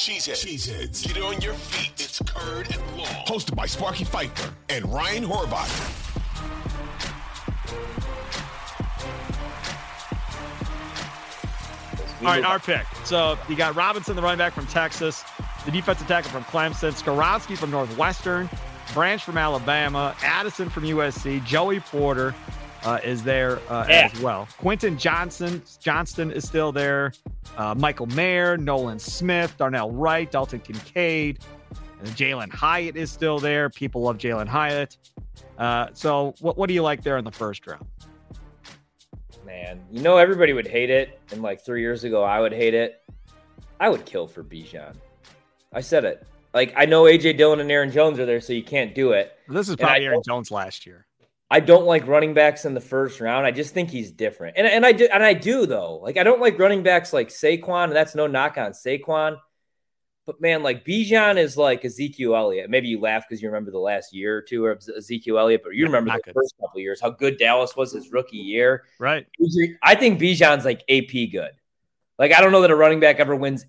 Cheeseheads. Cheeseheads. Get on your feet. It's Curd and Long. Hosted by Sparky Fifer and Ryan Horvat. All right, our pick. So you got Robinson, the running back from Texas, the defensive tackle from Clemson, Skoronski from Northwestern, Branch from Alabama, Addison from USC, Joey Porter uh, is there uh, Yeah. as well. Quentin Johnson Johnston is still there. Uh, Michael Mayer, Nolan Smith, Darnell Wright, Dalton Kincaid, and Jalin Hyatt is still there. People love Jalin Hyatt. Uh, so what, what do you like there in the first round? Man, you know everybody would hate it, and like three years ago, I would hate it. I would kill for Bijan. I said it. Like I know AJ Dillon and Aaron Jones are there, so you can't do it. This is probably Aaron Jones last year. I don't like running backs in the first round. I just think he's different, and and I do and I do though. Like I don't like running backs like Saquon, and that's no knock on Saquon. But man, like Bijan is like Ezekiel Elliott. Maybe you laugh because you remember the last year or two of Ezekiel Elliott, but you remember the good. first couple of years how good Dallas was his rookie year. Right. I think Bijan's like AP good. Like I don't know that a running back ever wins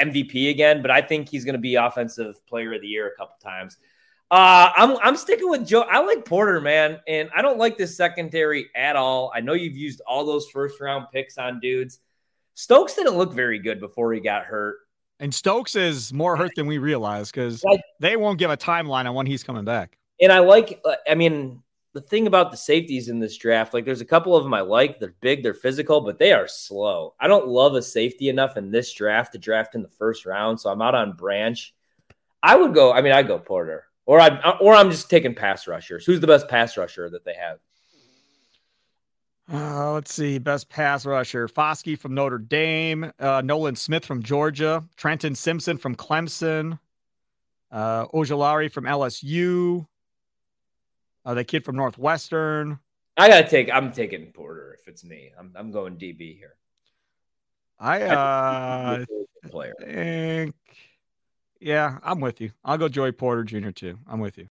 MVP again, but I think he's going to be offensive player of the year a couple times. Uh, I'm I'm sticking with Joe. I like Porter, man, and I don't like this secondary at all. I know you've used all those first round picks on dudes. Stokes didn't look very good before he got hurt. And Stokes is more hurt than we realize because Like- they won't give a timeline on when he's coming back. And I like, uh, I mean, the thing about the safeties in this draft, like there's a couple of them I like. They're big, they're physical, but they are slow. I don't love a safety enough in this draft to draft in the first round, so I'm out on Branch. I would go. I mean, I'd go Porter, or I'm or I'm just taking pass rushers. Who's the best pass rusher that they have? Uh, let's see. Best pass rusher. Foskey from Notre Dame. Uh, Nolan Smith from Georgia. Trenton Simpson from Clemson. Uh, Ojulari from LSU. Uh, the kid from Northwestern. I gotta take. I'm taking Porter if it's me. I'm I'm going DB here. I uh, player. think, yeah, I'm with you. I'll go Joey Porter Jr. too. I'm with you.